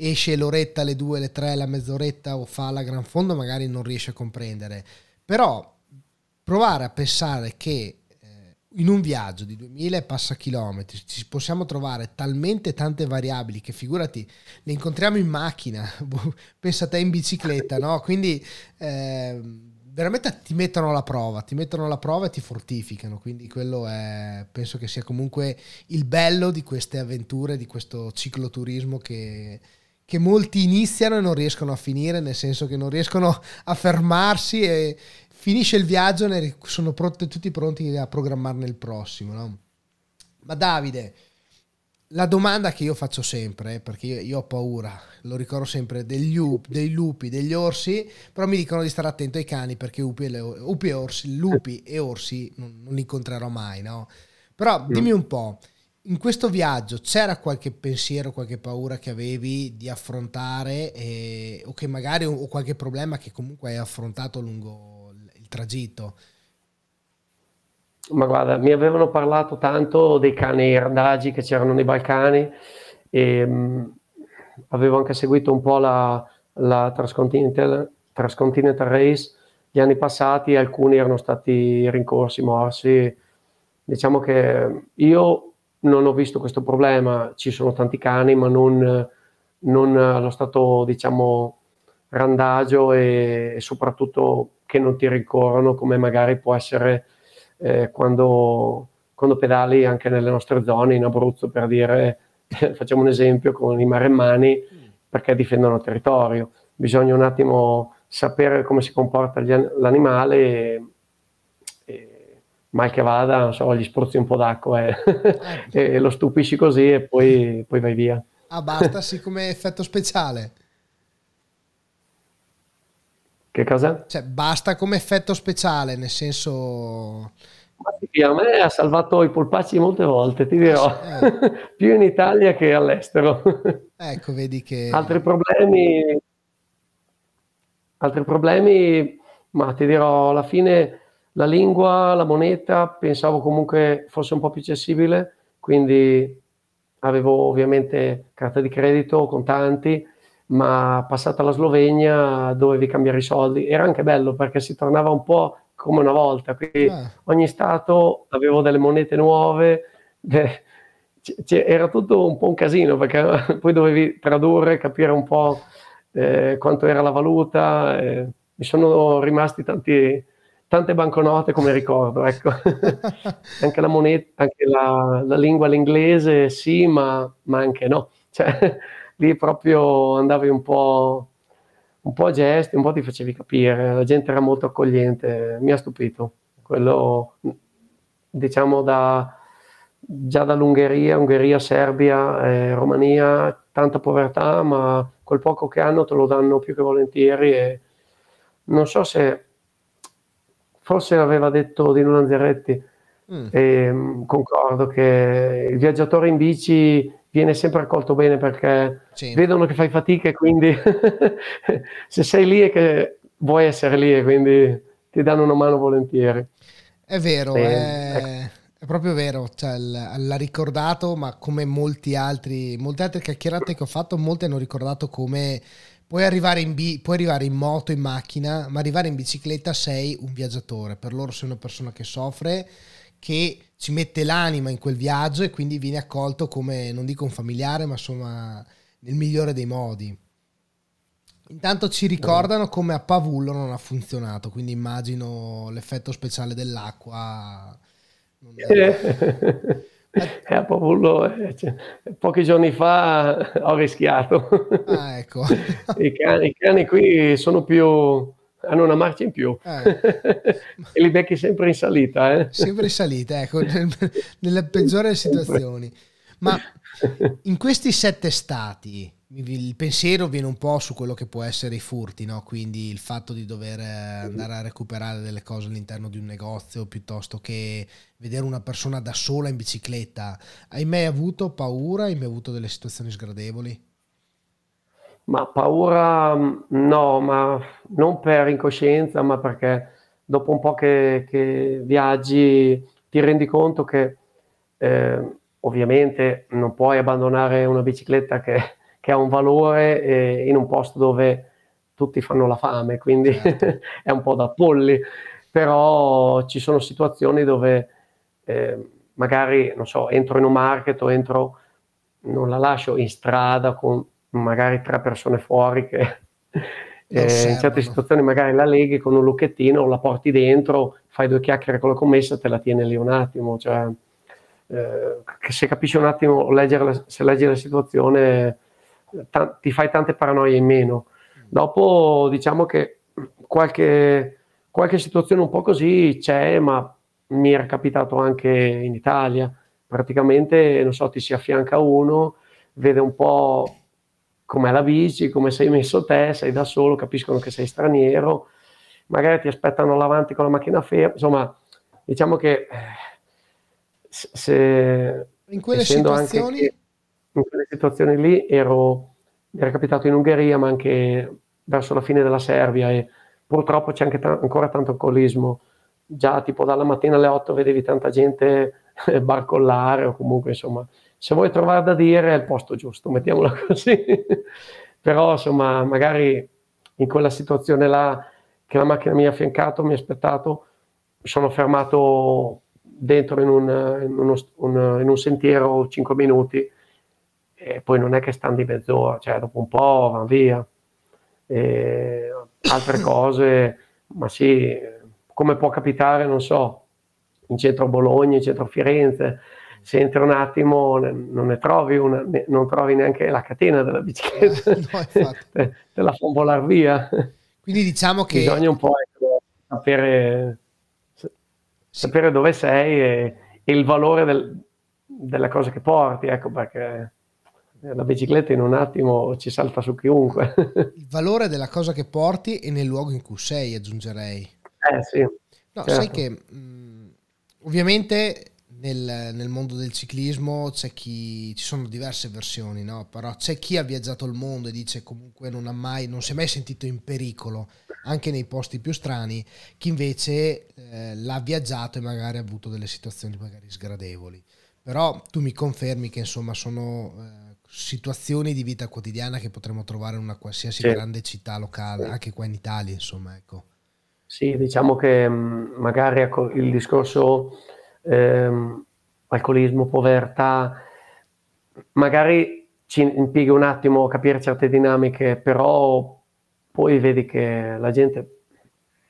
esce l'oretta, le due, le tre, la mezz'oretta o fa la gran fondo magari non riesce a comprendere. Però provare a pensare che in un viaggio di 2000 passa chilometri ci possiamo trovare talmente tante variabili che figurati le incontriamo in macchina <laughs> pensa te in bicicletta no? Quindi eh, veramente ti mettono alla prova ti mettono alla prova e ti fortificano. Quindi quello è penso che sia comunque il bello di queste avventure di questo cicloturismo che che molti iniziano e non riescono a finire, nel senso che non riescono a fermarsi e, finisce il viaggio e sono pronti, tutti pronti a programmarne il prossimo. No? Ma Davide, la domanda che io faccio sempre, perché io, io ho paura, lo ricordo sempre, degli up, dei lupi, degli orsi, però mi dicono di stare attento ai cani perché upi e, le, upi e orsi, lupi e orsi non, non li incontrerò mai, no? Però dimmi un po', in questo viaggio c'era qualche pensiero, qualche paura che avevi di affrontare e, o che magari o qualche problema che comunque hai affrontato lungo tragitto? Ma guarda, mi avevano parlato tanto dei cani randagi che c'erano nei Balcani e mh, mm, avevo anche seguito un po' la, la Transcontinental, Transcontinental Race gli anni passati, alcuni erano stati rincorsi, morsi. Diciamo che io non ho visto questo problema, ci sono tanti cani, ma non, non allo stato, diciamo, randagio e, e soprattutto che non ti rincorrono come magari può essere eh, quando, quando, pedali anche nelle nostre zone in Abruzzo per dire <laughs> facciamo un esempio con i maremmani perché difendono il territorio. Bisogna un attimo sapere come si comporta gli, l'animale e, e, mal che vada non so, gli spruzzi un po' d'acqua e, <laughs> <laughs> e lo stupisci così e poi, poi vai via. Ah basta sì come effetto speciale che cosa? Cioè, basta come effetto speciale, nel senso... Sì, a me ha salvato i polpacci molte volte, ti dirò, eh. <laughs> più in Italia che all'estero. <laughs> Ecco, vedi che... Altri problemi, altri problemi, ma ti dirò, alla fine la lingua, la moneta, pensavo comunque fosse un po' più accessibile, quindi avevo ovviamente carta di credito, contanti, ma passata la Slovenia dovevi cambiare i soldi. Era anche bello perché si tornava un po' come una volta, quindi eh. ogni stato avevo delle monete nuove, de... c- era tutto un po' un casino perché <laughs> poi dovevi tradurre, capire un po' eh, quanto era la valuta. Eh. mi sono rimasti tanti, tante banconote come ricordo, ecco. <laughs> anche la moneta, anche la, la lingua l'inglese sì, ma, ma anche no. Cioè, lì proprio andavi un po', un po' a gesti, un po' ti facevi capire, la gente era molto accogliente, mi ha stupito. Quello, diciamo, da, già dall'Ungheria, Ungheria, Serbia, eh, Romania, tanta povertà, ma quel poco che hanno te lo danno più che volentieri e non so se forse aveva detto Dino Lanzeretti, mm. e, mm, concordo che il viaggiatore in bici viene sempre accolto bene perché sì. vedono che fai fatica e quindi <laughs> se sei lì è che vuoi essere lì e quindi ti danno una mano volentieri. È vero, sì, è, ecco. è, proprio vero, cioè, l'ha ricordato, ma come molti altri, molte altre chiacchierate che ho fatto, molte hanno ricordato come puoi arrivare, in bi- puoi arrivare in moto, in macchina, ma arrivare in bicicletta sei un viaggiatore, per loro sei una persona che soffre che ci mette l'anima in quel viaggio e quindi viene accolto come, non dico un familiare, ma insomma nel migliore dei modi. Intanto ci ricordano come a Pavullo non ha funzionato, quindi immagino l'effetto speciale dell'acqua. È... Eh, a Pavullo eh, cioè, pochi giorni fa ho rischiato. Ah, ecco. <laughs> I, cani, I cani qui sono più hanno una marcia in più eh. <laughs> e li becchi sempre in salita. Eh? Sempre in salita, ecco, nelle peggiori situazioni. Ma in questi sette stati, il pensiero viene un po' su quello che può essere i furti, no? quindi il fatto di dover eh, andare a recuperare delle cose all'interno di un negozio piuttosto che vedere una persona da sola in bicicletta. Hai mai avuto paura? Hai mai avuto delle situazioni sgradevoli? Ma paura no, ma non per incoscienza, ma perché dopo un po' che, che viaggi ti rendi conto che eh, ovviamente non puoi abbandonare una bicicletta che <laughs> che ha un valore eh, in un posto dove tutti fanno la fame, quindi certo. <laughs> è un po' da polli, però ci sono situazioni dove eh, magari, non so, entro in un market o entro, non la lascio in strada con magari tre persone fuori che <laughs> eh, in certe situazioni magari la leghi con un lucchettino, la porti dentro, fai due chiacchiere con la commessa e te la tieni lì un attimo, cioè eh, se capisci un attimo, leggere, se leggi la situazione t- ti fai tante paranoie in meno. Dopo diciamo che qualche, qualche situazione un po' così c'è, ma mi era capitato anche in Italia. Praticamente, non so, ti si affianca uno, vede un po' com'è la bici, come sei messo te, sei da solo, capiscono che sei straniero, magari ti aspettano davanti con la macchina ferma, insomma, diciamo che eh, se... In quelle situazioni... Che, in quelle situazioni lì ero, mi era capitato in Ungheria, ma anche verso la fine della Serbia e purtroppo c'è anche t- ancora tanto alcolismo. Già tipo dalla mattina alle 8 vedevi tanta gente barcollare o comunque insomma, se vuoi trovare da dire è il posto giusto, mettiamola <laughs> così. Però insomma, magari in quella situazione là che la macchina mi ha affiancato, mi ha aspettato, mi sono fermato dentro in un, in uno, un, in un sentiero 5 minuti e poi non è che stanno di mezz'ora, cioè dopo un po' vanno via. E altre <coughs> cose, ma sì, come può capitare, non so, in centro Bologna, in centro Firenze, se entri un attimo non ne trovi una, non trovi neanche la catena della bicicletta, eh, no, <laughs> te, te, la fa volare via. Quindi diciamo che... Bisogna un po' sapere, sapere dove sei e, e il valore del, delle cose che porti, ecco perché la bicicletta in un attimo ci salta su chiunque. Il valore della cosa che porti e nel luogo in cui sei, aggiungerei. Eh sì. No, certo. sai che mh, ovviamente nel, nel, mondo del ciclismo c'è chi, ci sono diverse versioni, no? però c'è chi ha viaggiato il mondo e dice comunque non, ha mai, non si è mai sentito in pericolo, anche nei posti più strani, chi invece eh, l'ha viaggiato e magari ha avuto delle situazioni magari sgradevoli. Però tu mi confermi che insomma sono... Eh, situazioni di vita quotidiana che potremmo trovare in una qualsiasi sì. grande città locale, anche qua in Italia, insomma, ecco. Sì, diciamo che mm, magari ecco, il discorso ehm, alcolismo, povertà, magari ci impiega un attimo a capire certe dinamiche, però poi vedi che la gente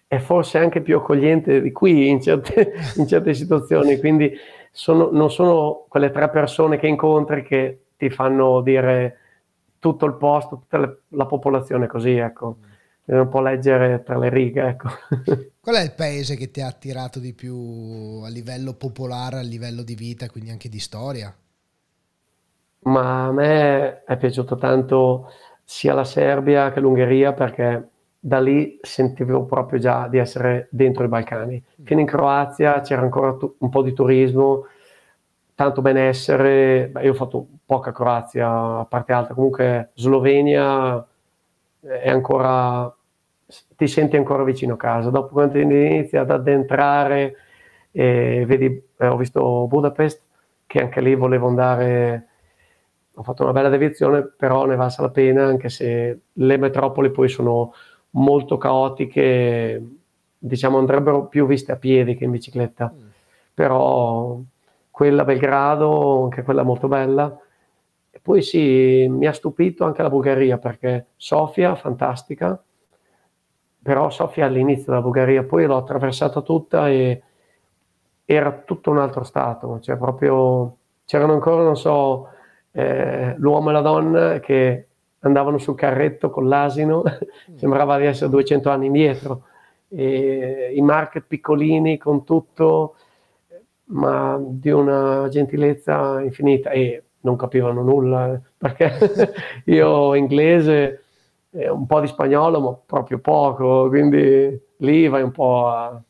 è forse anche più accogliente di qui in certe, <laughs> in certe situazioni, quindi sono, non sono quelle tre persone che incontri che ti fanno dire tutto il posto, tutta la popolazione così, ecco. Devi un po' leggere tra le righe, ecco. <laughs> Qual è il paese che ti ha attirato di più a livello popolare, a livello di vita, quindi anche di storia? Ma a me è piaciuto tanto sia la Serbia che l'Ungheria perché da lì sentivo proprio già di essere dentro i Balcani. Fino in Croazia c'era ancora un po' di turismo, tanto benessere. Beh, io ho fatto poca Croazia, a parte alta, comunque Slovenia è ancora, ti senti ancora vicino a casa. Dopo quando inizi ad addentrare, eh, vedi, eh, ho visto Budapest, che anche lì volevo andare, ho fatto una bella deviazione, però ne valsa la pena, anche se le metropoli poi sono molto caotiche, diciamo andrebbero più viste a piedi che in bicicletta. Mm. Però quella Belgrado, anche quella molto bella. E poi sì, mi ha stupito anche la Bulgaria perché Sofia, fantastica, però Sofia all'inizio della Bulgaria, poi l'ho attraversata tutta e era tutto un altro stato, cioè proprio c'erano ancora, non so, eh, l'uomo e la donna che andavano sul carretto con l'asino, <laughs> sembrava di essere 200 anni indietro, e i market piccolini con tutto, ma di una gentilezza infinita e non capivano nulla, perché <laughs> io inglese e un po' di spagnolo, ma proprio poco, quindi lì vai un po' a,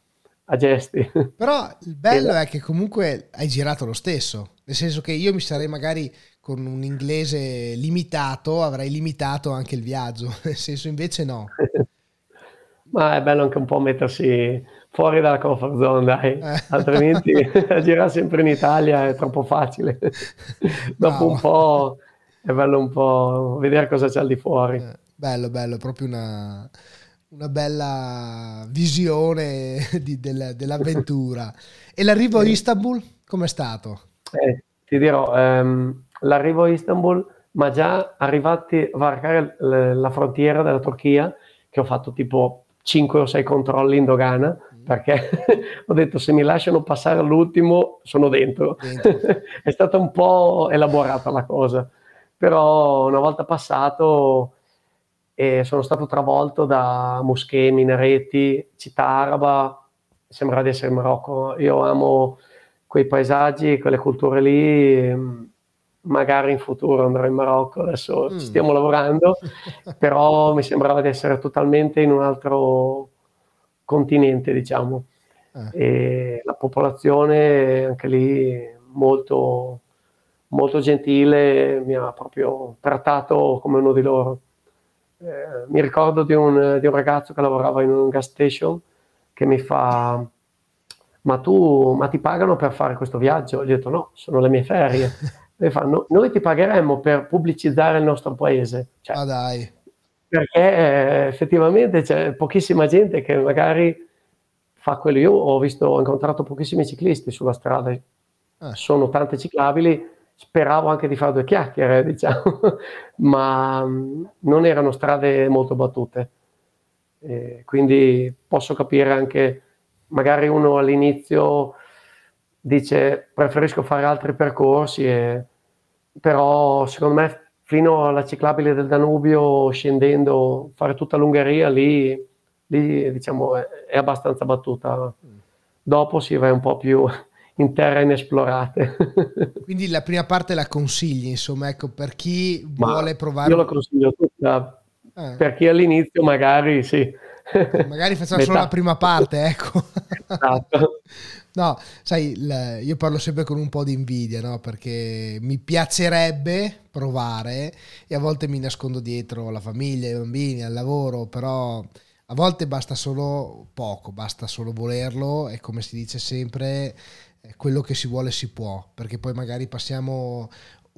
a gesti. <laughs> Però il bello è che comunque hai girato lo stesso, nel senso che io mi sarei magari con un inglese limitato, avrei limitato anche il viaggio, <laughs> nel senso invece no. <laughs> Ma è bello anche un po' mettersi fuori dalla comfort zone, dai, eh. altrimenti girare sempre in Italia è troppo facile. Dopo no. un po' è bello un po' vedere cosa c'è al di fuori. Eh, bello, bello, proprio una, una bella visione <laughs> di, del, dell'avventura. E l'arrivo a Istanbul com'è stato? Eh, ti dirò, ehm, l'arrivo a Istanbul, ma già arrivati a varcare la frontiera della Turchia, che ho fatto tipo 5 o 6 controlli in dogana, mm. perché <laughs> ho detto se mi lasciano passare all'ultimo sono dentro. dentro. <laughs> È stata un po' elaborata la cosa, però una volta passato e sono stato travolto da moschee, minareti, città araba, sembra di essere in Marocco. Io amo quei paesaggi, quelle culture lì, magari in futuro andrò in Marocco, adesso mm. ci stiamo lavorando, <laughs> però mi sembrava di essere totalmente in un altro continente, diciamo. Eh. La popolazione anche lì molto, molto gentile, mi ha proprio trattato come uno di loro eh, mi ricordo di un, di un, ragazzo che lavorava in un gas station che mi fa ma tu ma ti pagano per fare questo viaggio? Gli ho detto no, sono le mie ferie. <laughs> E fa, no, noi ti pagheremmo per pubblicizzare il nostro paese. Cioè, ah dai. Perché eh, effettivamente c'è pochissima gente che magari fa quello. Io ho visto, ho incontrato pochissimi ciclisti sulla strada, ah. sono tante ciclabili, speravo anche di fare due chiacchiere, <laughs> diciamo, ma mm, non erano strade molto battute. E quindi posso capire anche, magari uno all'inizio dice preferisco fare altri percorsi, e, però secondo me fino alla ciclabile del Danubio, scendendo, fare tutta l'Ungheria, lì, lì diciamo, è, è abbastanza battuta. Mm. Dopo si va un po' più in terre inesplorate. <laughs> Quindi la prima parte la consigli, insomma, ecco, per chi Ma vuole provare... Io la consiglio tutta, eh. per chi all'inizio magari sì. Magari facciamo solo la prima parte, ecco. Esatto. No, sai, io parlo sempre con un po' di invidia, no? Perché mi piacerebbe provare e a volte mi nascondo dietro la famiglia, i bambini, al lavoro, però a volte basta solo poco, basta solo volerlo e come si dice sempre quello che si vuole si può, perché poi magari passiamo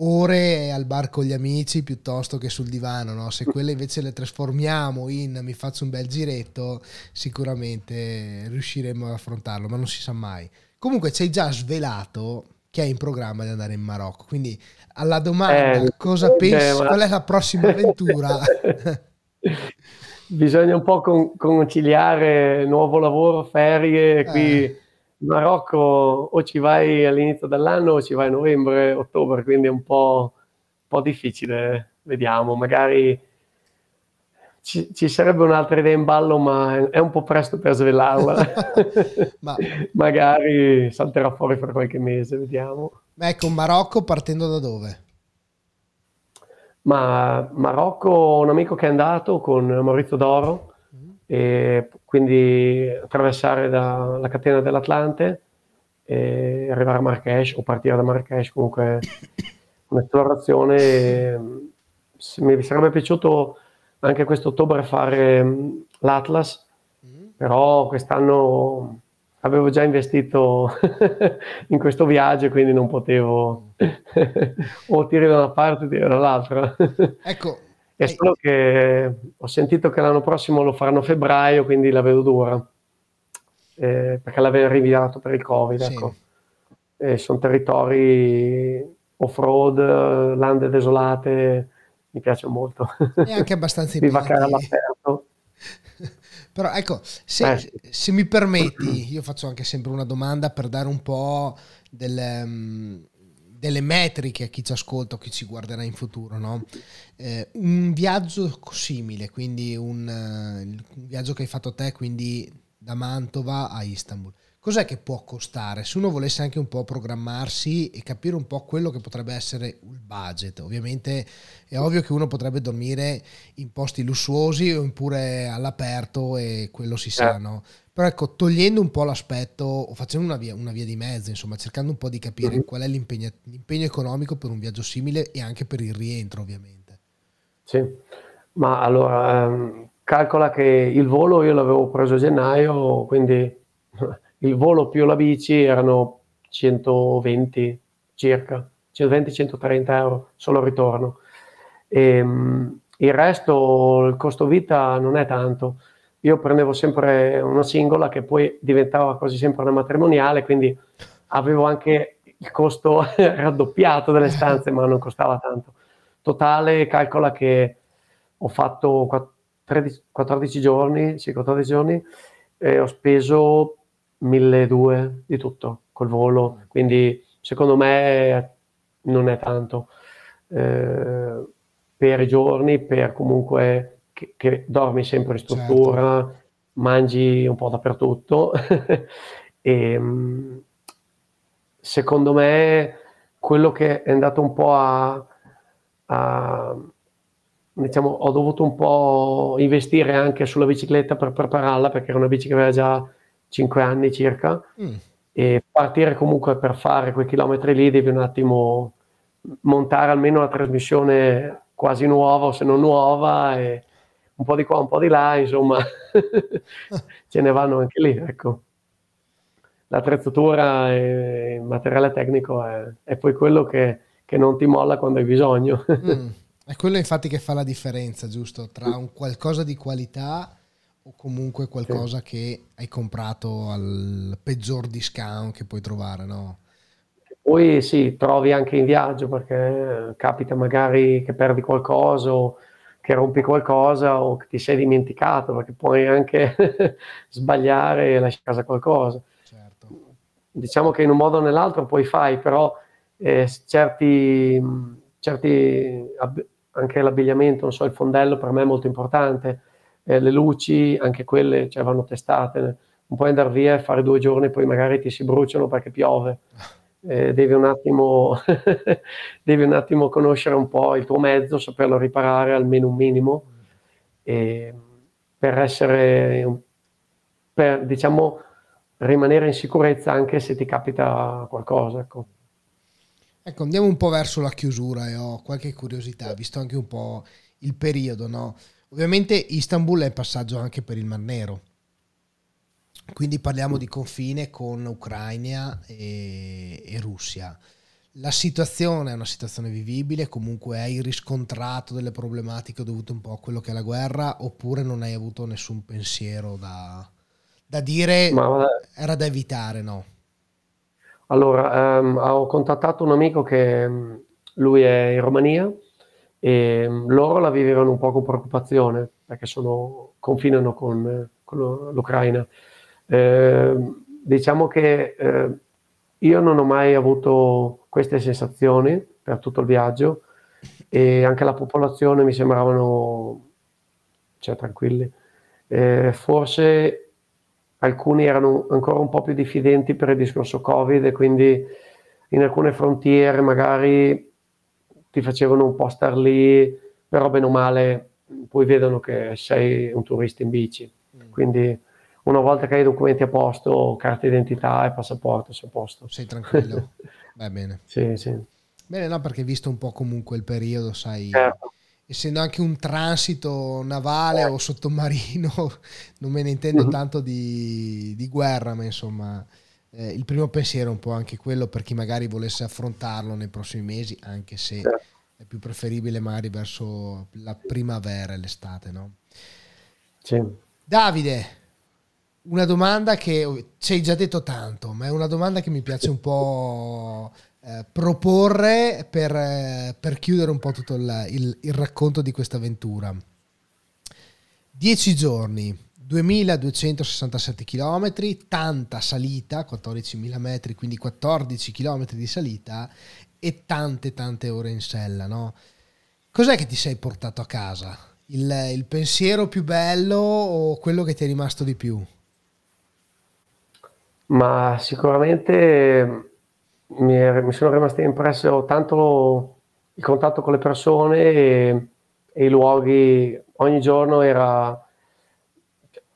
ore al bar con gli amici piuttosto che sul divano, no? se quelle invece le trasformiamo in mi faccio un bel giretto, sicuramente riusciremo ad affrontarlo, ma non si sa mai. Comunque ci hai già svelato che hai in programma di andare in Marocco, quindi alla domanda eh, cosa eh, pensi, ma... qual è la prossima avventura? <laughs> Bisogna un po' con- conciliare nuovo lavoro, ferie, qui... Eh Marocco o ci vai all'inizio dell'anno o ci vai a novembre, ottobre, quindi è un po', un po difficile, vediamo, magari ci, ci, sarebbe un'altra idea in ballo, ma è un po' presto per svelarla. <laughs> ma... <laughs> magari salterà fuori fra qualche mese, vediamo. Ma ecco, Marocco partendo da dove? Ma Marocco, un amico che è andato con Maurizio D'Oro, e quindi attraversare da, la catena dell'Atlante e arrivare a Marrakesh o partire da Marrakesh comunque <coughs> un'esplorazione. Mi sarebbe piaciuto anche quest'ottobre fare mm, l'Atlas mm. però quest'anno avevo già investito <laughs> in questo viaggio quindi non potevo <laughs> o tirare da una parte o tirare dall'altra. Ecco è solo che ho sentito che l'anno prossimo lo faranno a febbraio, quindi la vedo dura, eh, perché l'aveva rinviato per il Covid. Sì. Ecco. E sono territori off-road, lande desolate, mi piace molto. E anche abbastanza <laughs> impegnativi. all'aperto. <laughs> Però ecco, se, eh. se, mi permetti, io faccio anche sempre una domanda per dare un po' del, um, delle metriche a chi ci ascolta o chi ci guarderà in futuro, no? eh, un viaggio simile, quindi un, un, viaggio che hai fatto te, quindi da Mantova a Istanbul. Cos'è che può costare? Se uno volesse anche un po' programmarsi e capire un po' quello che potrebbe essere il budget, ovviamente è ovvio che uno potrebbe dormire in posti lussuosi oppure all'aperto e quello si sa, eh. no? Però ecco, togliendo un po' l'aspetto o facendo una via, una via di mezzo, insomma, cercando un po' di capire mm-hmm. qual è l'impegno, l'impegno economico per un viaggio simile e anche per il rientro, ovviamente. Sì, ma allora ehm, calcola che il volo io l'avevo preso a gennaio, quindi il volo più la bici erano 120 circa, 120-130 euro solo ritorno. E, ehm, il resto, il costo vita non è tanto. Io prendevo sempre una singola che poi diventava quasi sempre una matrimoniale, quindi avevo anche il costo <laughs> raddoppiato delle stanze, ma non costava tanto. Totale, calcola che ho fatto 13, 14 giorni, sì, 14 giorni, e ho speso 1200 di tutto col volo, quindi secondo me non è tanto. Eh, per i giorni, per comunque che, che dormi sempre in struttura, certo. mangi un po' dappertutto. <laughs> E secondo me quello che è andato un po' a, a diciamo, ho dovuto un po' investire anche sulla bicicletta per prepararla perché era una bici che aveva già 5 anni circa mm. e partire comunque per fare quei chilometri lì devi un attimo montare almeno la trasmissione quasi nuova o se non nuova e un po' di qua, un po' di là, insomma <laughs> ce ne vanno anche lì, ecco. L'attrezzatura e il materiale tecnico è, è poi quello che, che, non ti molla quando hai bisogno. mm. È quello infatti che fa la differenza, giusto? Tra un qualcosa di qualità o comunque qualcosa sì. che hai comprato al peggior discount che puoi trovare, no? Poi sì, trovi anche in viaggio perché capita magari che perdi qualcosa o che rompi qualcosa o che ti sei dimenticato perché puoi anche <laughs> sbagliare e lasciare a casa qualcosa. Certo. Diciamo che in un modo o nell'altro poi fai, però eh, certi, certi anche l'abbigliamento, non so, il fondello per me è molto importante, eh, le luci, anche quelle cioè, vanno testate, non puoi andare via e fare due giorni e poi magari ti si bruciano perché piove. <laughs> Eh, devi, un attimo <laughs> devi un attimo conoscere un po' il tuo mezzo, saperlo riparare almeno un minimo, e per essere, per diciamo, rimanere in sicurezza anche se ti capita qualcosa. Ecco. Ecco, andiamo un po' verso la chiusura e ho qualche curiosità, visto anche un po' il periodo, no? Ovviamente Istanbul è passaggio anche per il Mar Nero, quindi parliamo di confine con Ucraina e, e Russia. La situazione è una situazione vivibile, comunque hai riscontrato delle problematiche dovute un po' a quello che è la guerra oppure non hai avuto nessun pensiero da, da dire Ma, era da evitare, no? Allora, ehm, ho contattato un amico che mm, lui è in Romania e mm, loro la vivevano un po' con preoccupazione perché sono, confinano con, con l'Ucraina. Eh, diciamo che eh, io non ho mai avuto queste sensazioni per tutto il viaggio e anche la popolazione mi sembravano cioè, tranquilli. Eh, forse alcuni erano ancora un po' più diffidenti per il discorso Covid e quindi in alcune frontiere magari ti facevano un po' star lì, però bene o male poi vedono che sei un turista in bici. Mm. Quindi una volta che hai i documenti a posto, carta d'identità e passaporto, sei a posto. Sei tranquillo. <laughs> Va bene. Sì, sì. Bene, no, perché visto un po' comunque il periodo, sai, certo essendo anche un transito navale o sottomarino, <laughs> non me ne intendo mm-hmm. tanto di, di, guerra, ma insomma eh, il primo pensiero è un po' anche quello per chi magari volesse affrontarlo nei prossimi mesi, anche se certo. è più preferibile magari verso la primavera e l'estate, no? Sì. Davide, una domanda che ci hai già detto tanto, ma è una domanda che mi piace un po' Eh, proporre per, eh, per, chiudere un po' tutto il, il, il racconto di questa avventura. 10 giorni, 2267 km, tanta salita, 14.000 metri, quindi 14 km di salita e tante tante ore in sella, no? Cos'è che ti sei portato a casa? Il, il pensiero più bello o quello che ti è rimasto di più? ma sicuramente mi, è, mi sono rimaste impresse tanto il contatto con le persone e, e i luoghi. Ogni giorno era,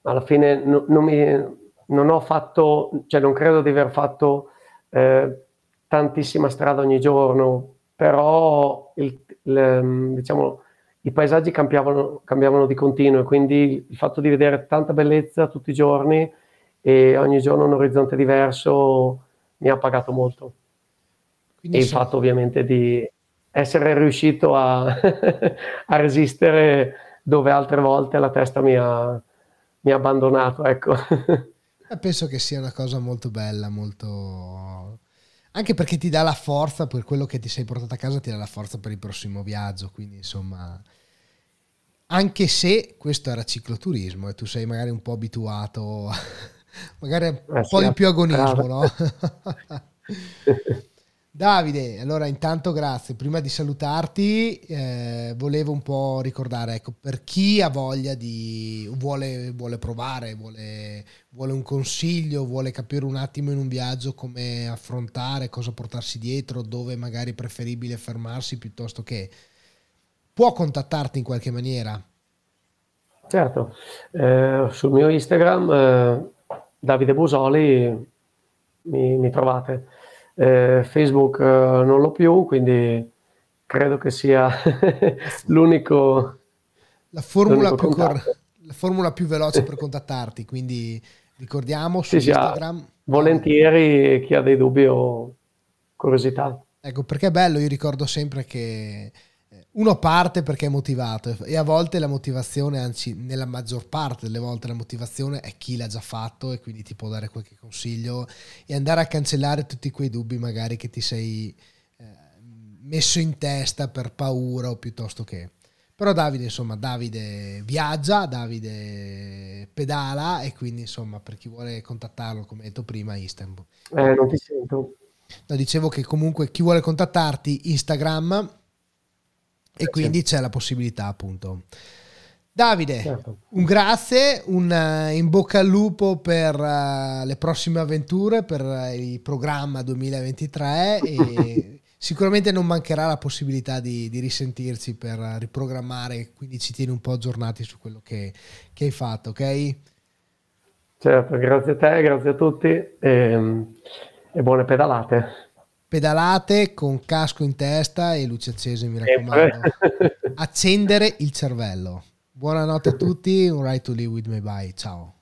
alla fine no, non, mi, non ho fatto, cioè non credo di aver fatto eh, tantissima strada ogni giorno, però il, il, diciamo, i paesaggi cambiavano, cambiavano di continuo e quindi il fatto di vedere tanta bellezza tutti i giorni e ogni giorno un orizzonte diverso mi ha pagato molto. Quindi e il fatto ovviamente di essere riuscito a, <laughs> a, resistere dove altre volte la testa mi ha, mi ha abbandonato. Ecco. Eh, penso che sia una cosa molto bella, molto... Anche perché ti dà la forza per quello che ti sei portato a casa, ti dà la forza per il prossimo viaggio. Quindi, insomma, anche se questo era cicloturismo e tu sei magari un po' abituato <laughs> magari un eh, po' di più agonismo, no? <laughs> Davide, allora intanto grazie. Prima di salutarti, eh, volevo un po' ricordare, ecco, per chi ha voglia di, vuole, vuole provare, vuole, vuole, un consiglio, vuole capire un attimo in un viaggio come affrontare, cosa portarsi dietro, dove magari è preferibile fermarsi piuttosto che... Può contattarti in qualche maniera? Certo, eh, sul mio Instagram eh, Davide Busoli mi, mi trovate. Eh, Facebook eh, non l'ho più, quindi credo che sia <laughs> l'unico. La formula, l'unico più cor- la formula, più veloce per contattarti, quindi ricordiamo su sì, Instagram. Sì, volentieri chi ha dei dubbi o curiosità. Ecco, perché è bello, io ricordo sempre che uno parte perché è motivato e a volte la motivazione, anzi nella maggior parte delle volte la motivazione è chi l'ha già fatto e quindi ti può dare qualche consiglio e andare a cancellare tutti quei dubbi magari che ti sei eh, messo in testa per paura o piuttosto che. Però Davide, insomma, Davide viaggia, Davide pedala e quindi insomma per chi vuole contattarlo, come detto prima, Istanbul. Eh, non ti sento. No, dicevo che comunque chi vuole contattarti, Instagram e quindi c'è la possibilità appunto. Davide, certo. un grazie, un uh, in bocca al lupo per uh, le prossime avventure, per uh, il programma 2023 e <laughs> sicuramente non mancherà la possibilità di, di, risentirci per riprogrammare, quindi ci tieni un po' aggiornati su quello che, che hai fatto, ok? Certo, grazie a te, grazie a tutti e, e buone pedalate pedalate con casco in testa e luce accese, mi raccomando. <laughs> Accendere il cervello. Buonanotte a tutti, un right to live with me bye. Ciao.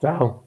Ciao.